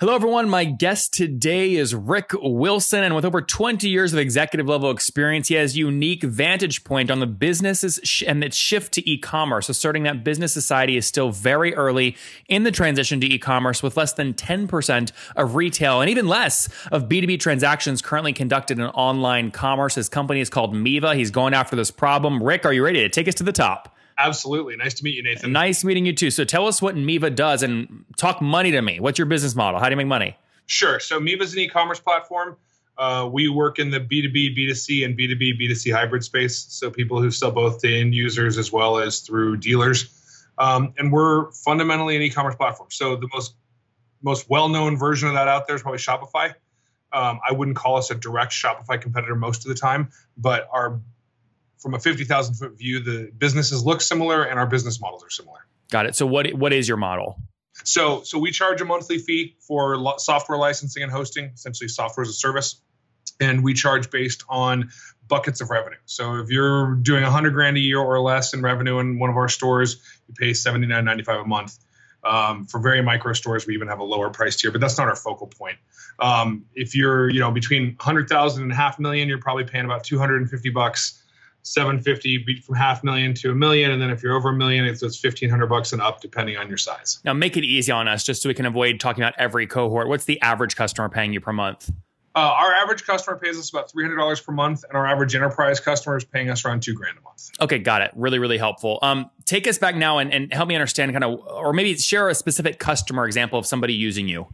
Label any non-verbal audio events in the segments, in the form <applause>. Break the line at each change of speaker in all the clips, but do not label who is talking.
Hello, everyone. My guest today is Rick Wilson, and with over 20 years of executive level experience, he has unique vantage point on the businesses and its shift to e-commerce. Asserting that business society is still very early in the transition to e-commerce, with less than 10% of retail and even less of B2B transactions currently conducted in online commerce. His company is called Miva. He's going after this problem. Rick, are you ready to take us to the top?
Absolutely. Nice to meet you, Nathan.
Nice meeting you too. So tell us what Miva does and talk money to me. What's your business model? How do you make money?
Sure. So Miva is an e-commerce platform. Uh, we work in the B2B, B2C, and B2B, B2C hybrid space. So people who sell both to end users as well as through dealers. Um, and we're fundamentally an e-commerce platform. So the most most well-known version of that out there is probably Shopify. Um, I wouldn't call us a direct Shopify competitor most of the time, but our from a 50,000 foot view, the businesses look similar and our business models are similar.
Got it. So what what is your model?
So so we charge a monthly fee for lo- software licensing and hosting, essentially software as a service, and we charge based on buckets of revenue. So if you're doing 100 grand a year or less in revenue in one of our stores, you pay 79.95 a month. Um, for very micro stores, we even have a lower price tier, but that's not our focal point. Um, if you're, you know, between 100,000 and half million, you're probably paying about 250 bucks 750 from half million to a million and then if you're over a million it's, it's 1500 bucks and up depending on your size.
Now make it easy on us just so we can avoid talking about every cohort. What's the average customer paying you per month?
Uh, our average customer pays us about $300 per month and our average enterprise customer is paying us around two grand a month.
Okay got it. Really really helpful. Um, take us back now and, and help me understand kind of or maybe share a specific customer example of somebody using you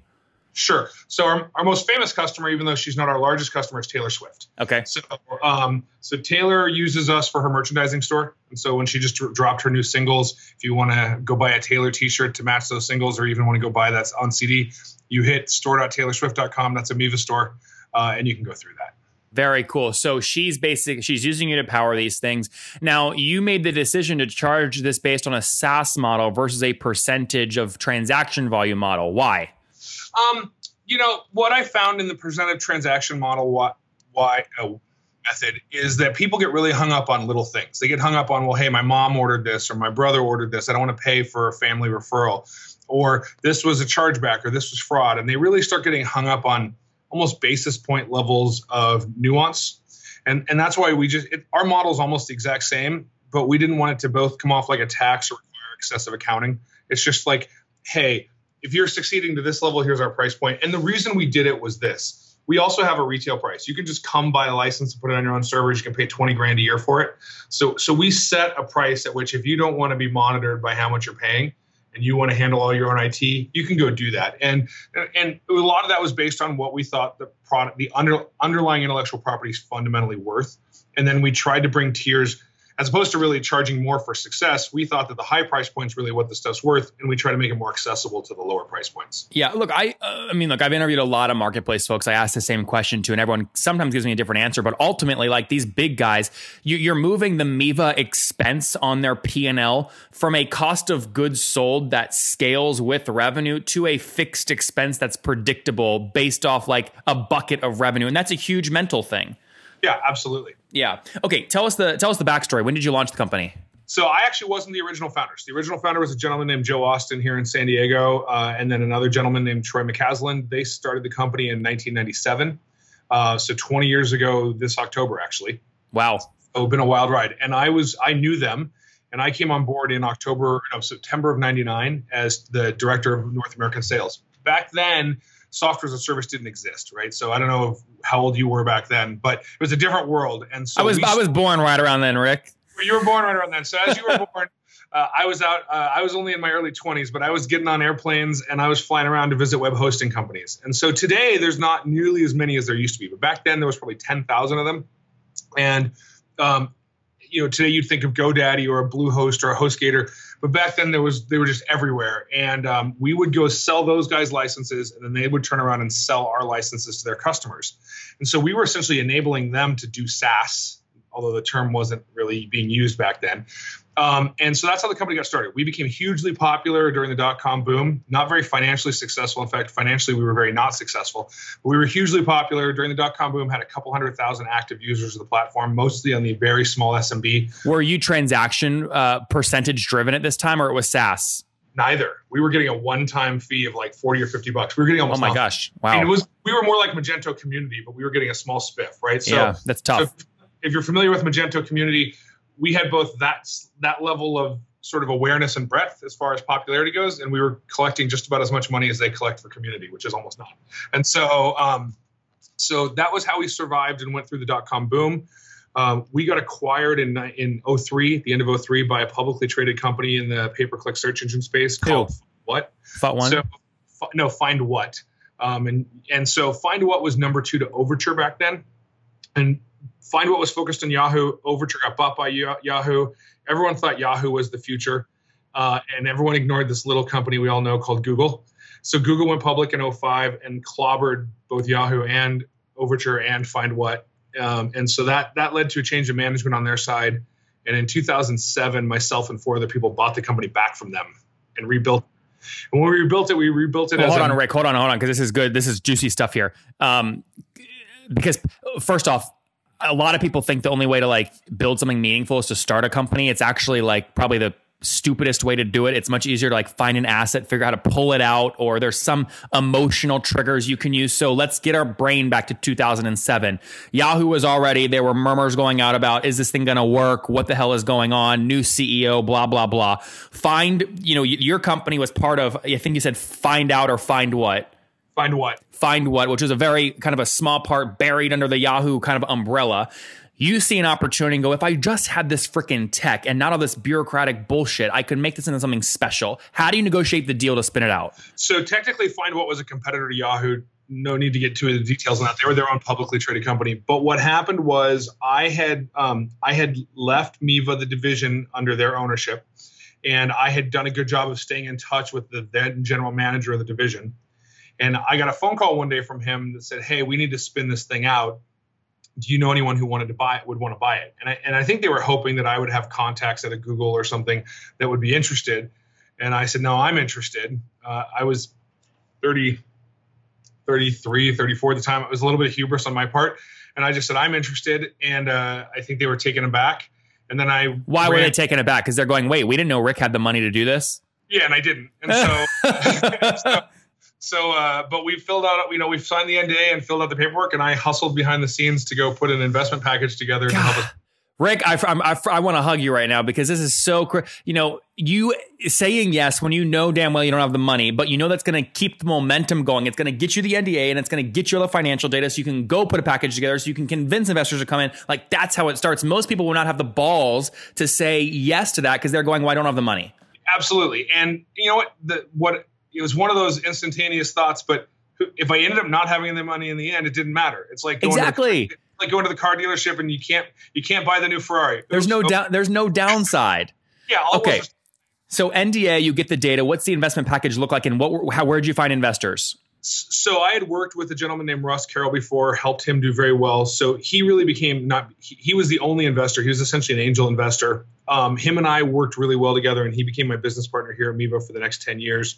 Sure. So our, our most famous customer, even though she's not our largest customer, is Taylor Swift.
Okay.
So um, so Taylor uses us for her merchandising store, and so when she just dr- dropped her new singles, if you want to go buy a Taylor T-shirt to match those singles, or even want to go buy that on CD, you hit store.taylorswift.com. That's a Miva store, uh, and you can go through that.
Very cool. So she's basic. She's using you to power these things. Now you made the decision to charge this based on a SaaS model versus a percentage of transaction volume model. Why?
Um, you know what I found in the percentage transaction model, why, why uh, method is that people get really hung up on little things. They get hung up on, well, hey, my mom ordered this or my brother ordered this. I don't want to pay for a family referral, or this was a chargeback or this was fraud, and they really start getting hung up on almost basis point levels of nuance. And and that's why we just it, our model is almost the exact same, but we didn't want it to both come off like a tax or require excessive accounting. It's just like, hey, if you're succeeding to this level, here's our price point. And the reason we did it was this. We also have a retail price. You can just come buy a license and put it on your own servers. You can pay 20 grand a year for it. So so we set a price at which if you don't want to be monitored by how much you're paying and you want to handle all your own IT, you can go do that. And and a lot of that was based on what we thought the product, the under, underlying intellectual property is fundamentally worth. And then we tried to bring tiers as opposed to really charging more for success, we thought that the high price point is really what the stuff's worth, and we try to make it more accessible to the lower price points.
Yeah, look, I, uh, I mean, look, I've interviewed a lot of marketplace folks. I asked the same question to, and everyone sometimes gives me a different answer. But ultimately, like these big guys, you, are moving the Miva expense on their P and L from a cost of goods sold that scales with revenue to a fixed expense that's predictable based off like a bucket of revenue, and that's a huge mental thing.
Yeah, absolutely.
Yeah. Okay. Tell us the tell us the backstory. When did you launch the company?
So I actually wasn't the original founders. The original founder was a gentleman named Joe Austin here in San Diego, uh, and then another gentleman named Troy McCaslin. They started the company in 1997, uh, so 20 years ago this October, actually.
Wow.
So it's been a wild ride, and I was I knew them, and I came on board in October, no, September of '99 as the director of North American sales. Back then, software as a service didn't exist, right? So I don't know how old you were back then, but it was a different world. And so
I was I was born right around then, Rick.
You were born right around then. So as you were <laughs> born, uh, I was out. Uh, I was only in my early 20s, but I was getting on airplanes and I was flying around to visit web hosting companies. And so today, there's not nearly as many as there used to be. But back then, there was probably 10,000 of them. And um, you know, today you'd think of GoDaddy or a Bluehost or a HostGator, but back then there was they were just everywhere. And um, we would go sell those guys licenses, and then they would turn around and sell our licenses to their customers. And so we were essentially enabling them to do SaaS, although the term wasn't really being used back then. Um, and so that's how the company got started. We became hugely popular during the dot com boom, not very financially successful. In fact, financially, we were very not successful. But we were hugely popular during the dot com boom, had a couple hundred thousand active users of the platform, mostly on the very small SMB.
Were you transaction uh, percentage driven at this time or it was SaaS?
Neither. We were getting a one time fee of like 40 or 50 bucks. We were getting almost
Oh my
nothing.
gosh. Wow.
And it was we were more like Magento community, but we were getting a small spiff, right? So
yeah, that's tough.
so if you're familiar with Magento community, we had both that that level of sort of awareness and breadth as far as popularity goes, and we were collecting just about as much money as they collect for community, which is almost not. And so, um, so that was how we survived and went through the dot com boom. Um, we got acquired in in 03, the end of 03, by a publicly traded company in the pay per click search engine space called what?
Thought one.
So, no, find what? Um, and and so find what was number two to Overture back then, and find what was focused on Yahoo. Overture got bought by Yahoo. Everyone thought Yahoo was the future, uh, and everyone ignored this little company we all know called Google. So Google went public in 05 and clobbered both Yahoo and Overture and Find What, um, and so that that led to a change of management on their side. And in 2007, myself and four other people bought the company back from them and rebuilt. And when we rebuilt it, we rebuilt it
Well,
as
hold
a-
on, Rick. Hold on, hold on, because this is good. This is juicy stuff here. Um, because first off, a lot of people think the only way to like build something meaningful is to start a company. It's actually like probably the stupidest way to do it. It's much easier to like find an asset, figure out how to pull it out, or there's some emotional triggers you can use. So let's get our brain back to 2007. Yahoo was already, there were murmurs going out about, is this thing going to work? What the hell is going on? New CEO, blah, blah, blah. Find, you know, your company was part of, I think you said find out or find what?
Find What.
Find What, which is a very kind of a small part buried under the Yahoo kind of umbrella. You see an opportunity and go, if I just had this freaking tech and not all this bureaucratic bullshit, I could make this into something special. How do you negotiate the deal to spin it out?
So technically, Find What was a competitor to Yahoo. No need to get too into the details on that. They were their own publicly traded company. But what happened was I had um, I had left Miva, the division, under their ownership, and I had done a good job of staying in touch with the then general manager of the division. And I got a phone call one day from him that said, "Hey, we need to spin this thing out. Do you know anyone who wanted to buy it? Would want to buy it?" And I, and I think they were hoping that I would have contacts at a Google or something that would be interested. And I said, "No, I'm interested." Uh, I was 30, 33, 34 at the time. It was a little bit of hubris on my part, and I just said, "I'm interested." And uh, I think they were taken aback. And then I
Why were they taking it back? Because they're going, wait, we didn't know Rick had the money to do this.
Yeah, and I didn't. And so, <laughs> so, uh, but we filled out, you know, we've signed the NDA and filled out the paperwork, and I hustled behind the scenes to go put an investment package together to help us.
Rick, I, I, I want to hug you right now because this is so, cr- you know, you saying yes when you know damn well you don't have the money, but you know that's going to keep the momentum going. It's going to get you the NDA and it's going to get you all the financial data so you can go put a package together so you can convince investors to come in. Like that's how it starts. Most people will not have the balls to say yes to that because they're going, well, I don't have the money.
Absolutely. And you know what? The, what it was one of those instantaneous thoughts, but if I ended up not having the money in the end, it didn't matter. It's like going
Exactly.
The, like going to the car dealership and you can't you can't buy the new Ferrari.
There's no down, there's no downside.
Yeah.
Okay. So NDA, you get the data. What's the investment package look like, and what? How? Where'd you find investors?
so I had worked with a gentleman named Russ Carroll before, helped him do very well. So he really became not. He, he was the only investor. He was essentially an angel investor. Um, him and I worked really well together, and he became my business partner here at Miva for the next ten years.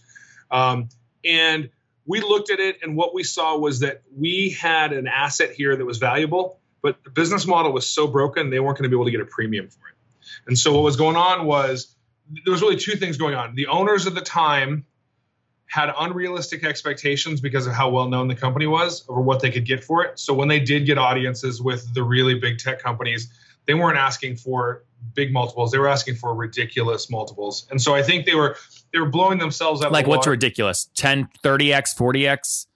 Um, and we looked at it, and what we saw was that we had an asset here that was valuable, but the business model was so broken they weren't going to be able to get a premium for it. And so what was going on was there was really two things going on. The owners at the time had unrealistic expectations because of how well known the company was over what they could get for it. So when they did get audiences with the really big tech companies, they weren't asking for big multiples. They were asking for ridiculous multiples. And so I think they were they were blowing themselves of
Like
the
what's
water.
ridiculous? 10, 30x, 40x?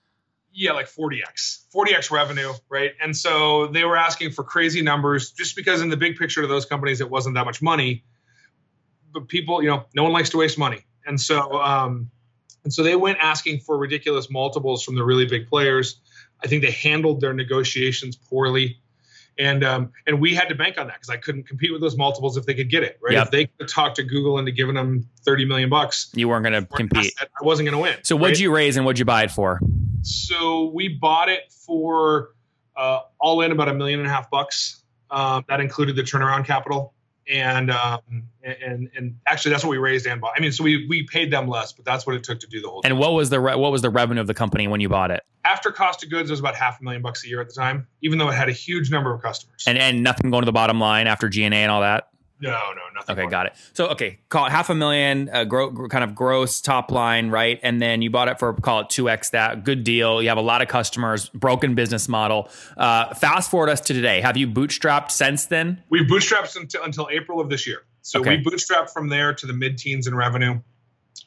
yeah, like 40x, 40x revenue, right? And so they were asking for crazy numbers just because in the big picture of those companies it wasn't that much money. but people, you know, no one likes to waste money, and so um, and so they went asking for ridiculous multiples from the really big players. I think they handled their negotiations poorly and um, and we had to bank on that because I couldn't compete with those multiples if they could get it right.
Yep.
If they could talk to Google into giving them thirty million bucks,
you weren't going to compete.
That, I wasn't going to win.
So what'd you raise and what'd you buy it for?
So we bought it for uh, all in about a million and a half bucks. Um, that included the turnaround capital and um, and and actually that's what we raised and bought. I mean, so we we paid them less, but that's what it took to do the whole.
And
thing.
what was the re- what was the revenue of the company when you bought it?
After cost of goods, it was about half a million bucks a year at the time, even though it had a huge number of customers.
And and nothing going to the bottom line after G and A and all that.
No, no, nothing.
Okay,
more.
got it. So okay, call it half a million, uh, gro- gro- kind of gross top line, right? And then you bought it for call it two x that. Good deal. You have a lot of customers. Broken business model. Uh, fast forward us to today. Have you bootstrapped since then?
We bootstrapped until, until April of this year. So
Okay.
we bootstrapped from there to the mid-teens in revenue.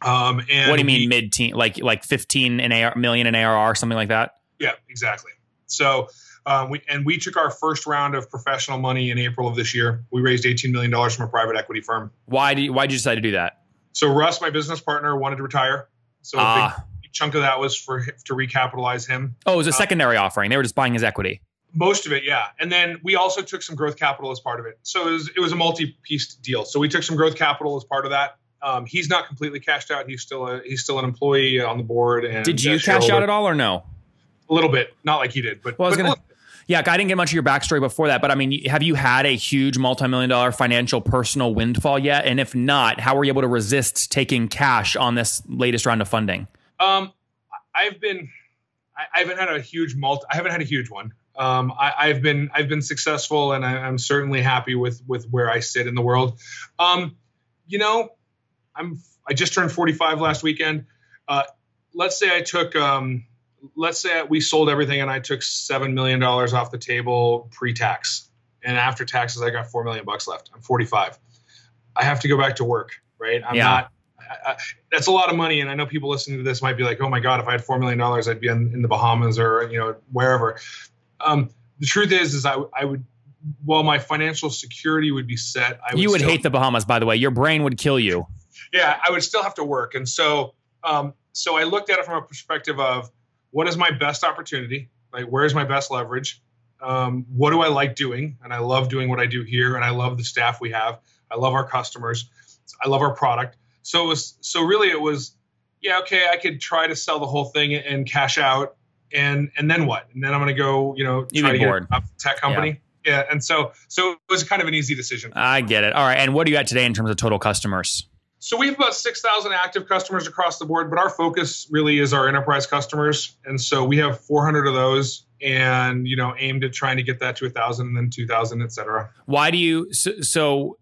Um, and
what do you mean mid teen? Like like fifteen in AR, million in ARR, something like that?
Yeah, exactly. So um, we and we took our first round of professional money in April of this year. We raised eighteen million dollars from a private equity firm.
Why do you, why did you decide to do that?
So Russ, my business partner, wanted to retire. So a
Ah.
big, big chunk of that was for to recapitalize him.
Oh, it was a secondary offering. They were just buying his equity.
Most of it, yeah. And then we also took some growth capital as part of it. So it was, it was a multi-piece deal. So we took some growth capital as part of that. Um, he's not completely cashed out. He's still a he's still an employee on the board. And
Did you cash out at all or no?
A little bit, not like he did, but,
Well, I was
but
gonna- Yeah, I didn't get much of your backstory before that, but I mean, have you had a huge multi-million dollar financial personal windfall yet? And if not, how were you able to resist taking cash on this latest round of funding?
Um, I've been, I, haven't had a huge multi, I haven't had a huge one. Um, I, I've been, I've been successful, and I, I'm certainly happy with with where I sit in the world. Um, you know, I'm, I just turned 45 last weekend. Uh, let's say I took, um, let's say we sold everything, and I took seven million dollars off the table pre-tax, and after taxes, I got four million bucks left. I'm 45. I have to go back to work, right? I'm
Yeah.
not. I, I, that's a lot of money, and I know people listening to this might be like, "Oh my god, if I had four million dollars, I'd be in, in the Bahamas or you know wherever." Um, the truth is, is I, I would, while my financial security would be set, I would
you would
still-
hate the Bahamas, by the way. Your brain would kill you.
yeah, I would still have to work. And so, um, so I looked at it from a perspective of what is my best opportunity? Like, where's my best leverage? Um, what do I like doing? And I love doing what I do here, and I love the staff we have. I love our customers. I love our product. So it was, so really, it was, yeah, okay, I could try to sell the whole thing and cash out, and and then what? And then I'm going to go, you know,
You'd
try to get a tech company. Yeah. and so so it was kind of an easy decision.
I get it. All right. And what are you at today in terms of total customers?
So we have about 6,000 active customers across the board, but our focus really is our enterprise customers. And so we have 400 of those and, you know, aimed at trying to get that to 1,000 and then 2,000, et cetera.
Why do you so, so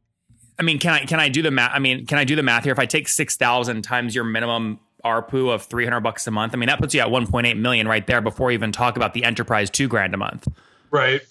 I mean, can I can I do the math? I mean, can I do the math here? If I take six thousand times your minimum ARPU of three hundred bucks a month, I mean that puts you at one point eight million right there before we even talk about the enterprise two grand a month.
Right.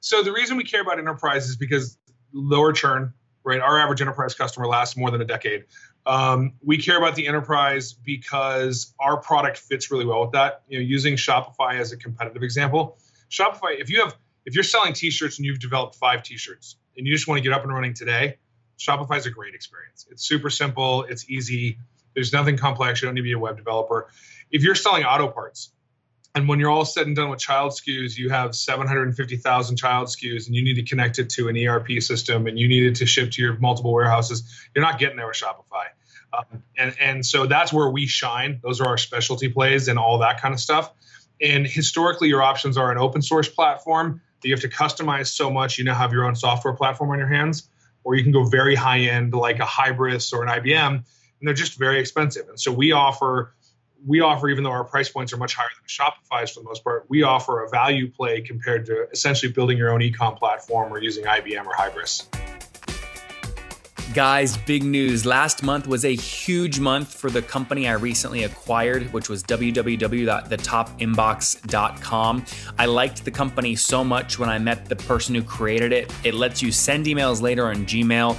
So the reason we care about enterprise is because lower churn, right? Our average enterprise customer lasts more than a decade. Um, we care about the enterprise because our product fits really well with that. You know, using Shopify as a competitive example, Shopify, if you have if you're selling t-shirts and you've developed five t-shirts and you just want to get up and running today, Shopify is a great experience. It's super simple, it's easy. There's nothing complex. You don't need to be a web developer. If you're selling auto parts, and when you're all said and done with child SKUs, you have 750,000 child SKUs, and you need to connect it to an ERP system, and you need it to ship to your multiple warehouses. You're not getting there with Shopify, um, and and so that's where we shine. Those are our specialty plays and all that kind of stuff. And historically, your options are an open source platform that you have to customize so much. You now have your own software platform on your hands, or you can go very high end like a Hybris or an IBM, and they're just very expensive. And so we offer we offer, even though our price points are much higher than Shopify's for the most part, we offer a value play compared to essentially building your own e-com platform or using IBM or Hybris.
Guys, big news. Last month was a huge month for the company I recently acquired, which was www.thetopinbox.com. I liked the company so much when I met the person who created it. It lets you send emails later on Gmail,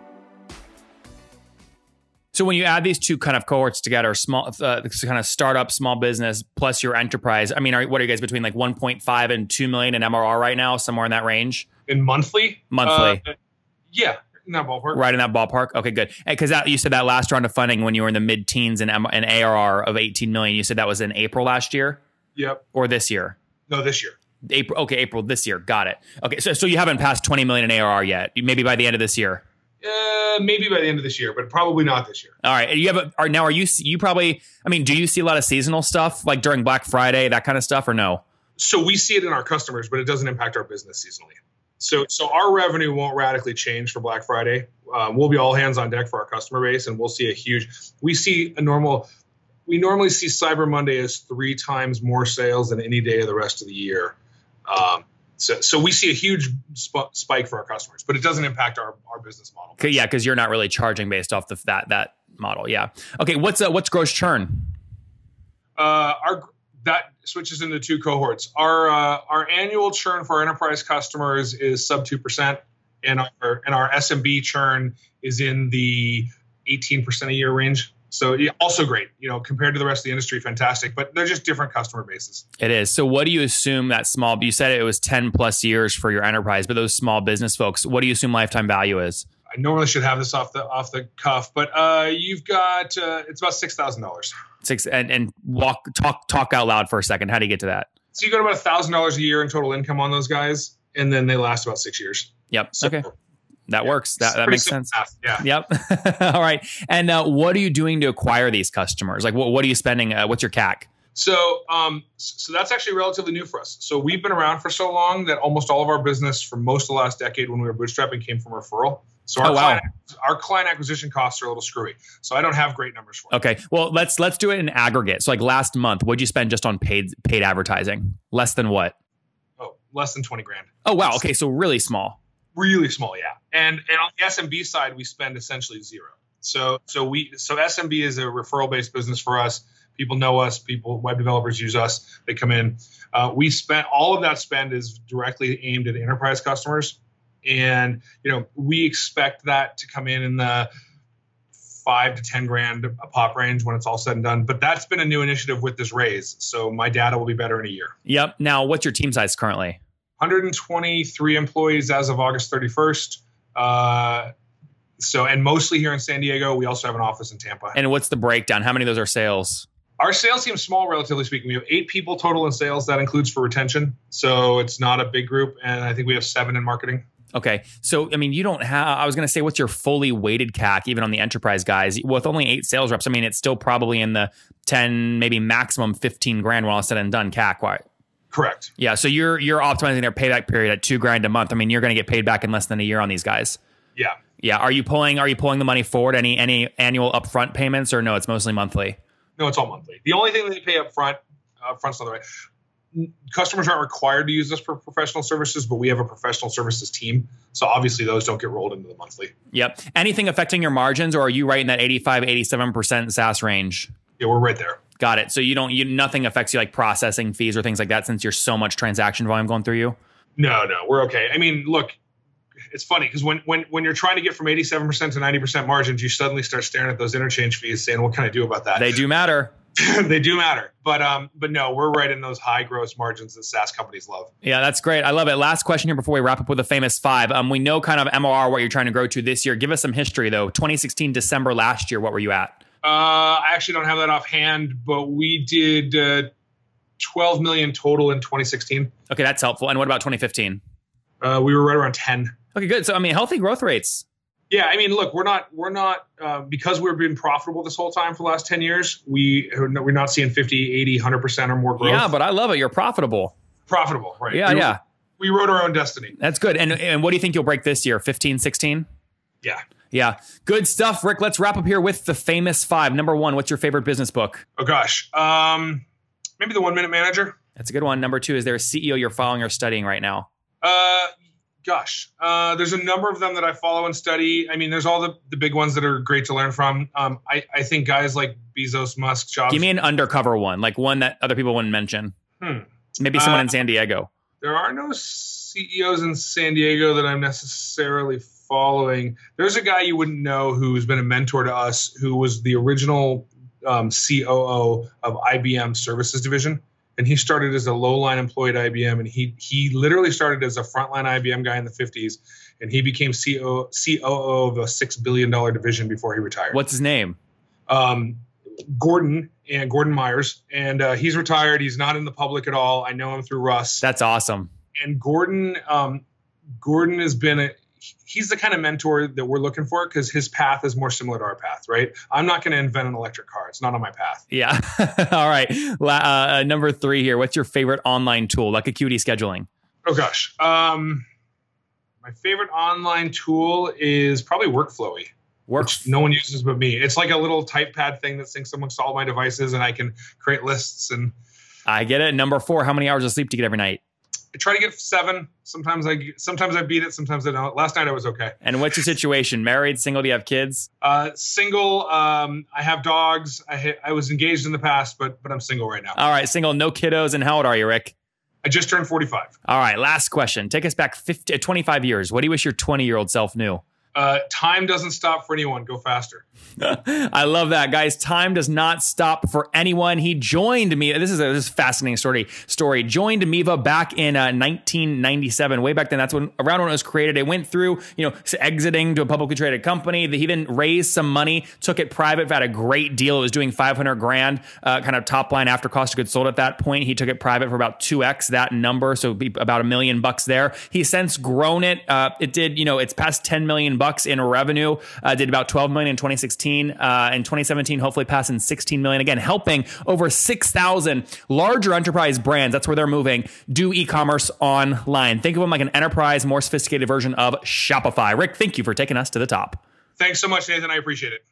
So when you add these two kind of cohorts together, small uh, kind of startup, small business plus your enterprise, I mean, are, what are you guys between like 1.5 and 2 million in MRR right now, somewhere in that range?
In monthly?
Monthly.
Uh, yeah, in that ballpark.
Right in that ballpark. Okay, good. Because you said that last round of funding when you were in the mid-teens and an ARR of 18 million, you said that was in April last year.
Yep.
Or this year.
No, this year.
April. Okay, April this year. Got it. Okay, so so you haven't passed 20 million in ARR yet. Maybe by the end of this year.
Uh, maybe by the end of this year, but probably not this year.
All right. You have a, are now are you you probably I mean, do you see a lot of seasonal stuff like during Black Friday, that kind of stuff or no?
So we see it in our customers, but it doesn't impact our business seasonally. So so our revenue won't radically change for Black Friday. Uh, we'll be all hands on deck for our customer base, and we'll see a huge. We see a normal. We normally see Cyber Monday as three times more sales than any day of the rest of the year. Um, so, so we see a huge sp- spike for our customers, but it doesn't impact our, our business model.
Okay, yeah, because you're not really charging based off the that that model. Yeah. Okay. What's uh, what's gross churn?
Uh, our that switches into two cohorts. Our uh, our annual churn for our enterprise customers is sub two percent, and our and our SMB churn is in the eighteen percent a year range. So yeah, also great, you know, compared to the rest of the industry, fantastic. But they're just different customer bases.
It is. So what do you assume that small? You said it was ten plus years for your enterprise, but those small business folks, what do you assume lifetime value is?
I normally should have this off the off the cuff, but uh, you've got uh, it's about six thousand dollars.
Six and and walk talk talk out loud for a second. How do you get to that?
So you got about a thousand dollars a year in total income on those guys, and then they last about six years.
Yep. So, okay that yeah. works. That, that makes sense.
Math. Yeah.
Yep. <laughs> All right. And uh, what are you doing to acquire these customers? Like, what, what are you spending? Uh, what's your CAC?
So, um, so that's actually relatively new for us. So we've been around for so long that almost all of our business for most of the last decade, when we were bootstrapping, came from referral. So our, oh, wow. client, our client acquisition costs are a little screwy. So I don't have great numbers for.
Okay, well let's let's do it in aggregate. So like last month, what'd you spend just on paid paid advertising? Less than what?
Oh, less than twenty grand.
Oh wow. Okay, so really small.
Really small, yeah. And and on the SMB side, we spend essentially zero. So so we so SMB is a referral based business for us. People know us. People web developers use us. They come in. Uh, we spent all of that spend is directly aimed at enterprise customers, and you know we expect that to come in in the five to ten grand a pop range when it's all said and done. But that's been a new initiative with this raise. So my data will be better in a year.
Yep. Now, what's your team size currently?
123 employees as of August 31st. Uh, so, and mostly here in San Diego. We also have an office in Tampa.
And what's the breakdown? How many of those are sales?
Our sales team is small, relatively speaking. We have eight people total in sales. That includes for retention. So it's not a big group. And I think we have seven in marketing.
Okay. So, I mean, you don't have, I was going to say, what's your fully weighted CAC, even on the enterprise guys? With only eight sales reps, I mean, it's still probably in the 10, maybe maximum 15 grand when all said and done CAC.
Correct.
Yeah. So you're you're optimizing their payback period at two grand a month. I mean, you're going to get paid back in less than a year on these guys.
Yeah.
Yeah. Are you pulling Are you pulling the money forward? Any any annual upfront payments, or no? It's mostly monthly.
No, it's all monthly. The only thing that they pay upfront uh, front's not the right. Customers aren't required to use this for professional services, but we have a professional services team. So obviously those don't get rolled into the monthly.
Yep. Anything affecting your margins, or are you right in that 85, 87% SaaS range?
Yeah, we're right there.
Got it. So you don't you nothing affects you like processing fees or things like that since you're so much transaction volume going through you?
No, no, we're okay. I mean, look, it's funny because when when when you're trying to get from 87% to 90% margins, you suddenly start staring at those interchange fees saying, what can I do about that?
They do matter. <laughs>
they do matter. But um, but no, we're right in those high gross margins that SaaS companies love.
Yeah, that's great. I love it. Last question here before we wrap up with the famous five. Um, we know kind of MRR what you're trying to grow to this year. Give us some history though. 2016 December last year, what were you at?
Uh, I actually don't have that offhand, but we did uh, 12 million total in 2016.
Okay, that's helpful. And what about 2015?
Uh, we were right around 10.
Okay, good. So I mean, healthy growth rates.
Yeah, I mean, look, we're not we're not uh, because we've been profitable this whole time for the last 10 years. We we're not seeing 50, 80, 100% or more growth.
Yeah, but I love it. You're profitable.
profitable, right?
Yeah,
we,
yeah.
We wrote our own destiny.
That's good. And and what do you think you'll break this year? 15, 16?
Yeah.
Yeah. Good stuff, Rick. Let's wrap up here with the famous five. Number one, what's your favorite business book?
Oh gosh. Um maybe the 1 minute manager.
That's a good one. Number two, is there a CEO you're following or studying right now?
Uh gosh. Uh there's a number of them that I follow and study. I mean, there's all the the big ones that are great to learn from. Um I I think guys like Bezos, Musk, Jobs.
Give me an undercover one, like one that other people wouldn't mention.
Hmm.
Maybe someone
Uh,
in San Diego.
There are no CEOs in San Diego that I'm necessarily following. There's a guy you wouldn't know who's been a mentor to us, who was the original um, COO of IBM Services Division, and he started as a low-line employee at IBM, and he he literally started as a frontline IBM guy in the 50s, and he became CO, COO of a six billion dollar division before he retired.
What's his name?
um, Gordon and Gordon Myers, and uh, he's retired. He's not in the public at all. I know him through Russ.
That's awesome.
and Gordon, um, Gordon has been a he's the kind of mentor that we're looking for because his path is more similar to our path, right? I'm not going to invent an electric car; it's not on my path.
Yeah. <laughs> All right. La- uh, number three here. What's your favorite online tool, like Acuity scheduling?
Oh gosh, um, my favorite online tool is probably Workflowy.
Works.
no one uses but me. It's like a little type pad thing that syncs amongst all my devices, and I can create lists. And
I get it. Number four. How many hours of sleep do you get every night?
I try to get seven. Sometimes I sometimes I beat it. Sometimes I don't. Last night I was okay.
And what's your situation? Married, single? Do you have kids?
Uh, single. Um, I have dogs. I ha- I was engaged in the past, but but I'm single right now.
All right. Single, no kiddos. And how old are you, Rick?
I just turned 45.
All right. Last question. Take us back 50, uh, 25 years. What do you wish your 20 year old self knew?
Uh, time doesn't stop for anyone. Go faster. <laughs>
I love that, guys. Time does not stop for anyone. He joined me. This is a, this is a fascinating story. Story joined Miva back in uh, 1997. Way back then, that's when around when it was created. It went through, you know, exiting to a publicly traded company. He then raised some money, took it private, had a great deal. It was doing 500 grand, uh, kind of top line after cost of goods sold at that point. He took it private for about 2x that number, so be about a million bucks there. He since grown it. Uh, it did, you know, it's past 10 million bucks in revenue. Uh, did about 12 million in 2016. Uh, in 2017, hopefully passing 16 million again, helping over 6,000 larger enterprise brands. That's where they're moving. Do e-commerce online. Think of them like an enterprise, more sophisticated version of Shopify. Rick, thank you for taking us to the top.
Thanks so much, Nathan. I appreciate it.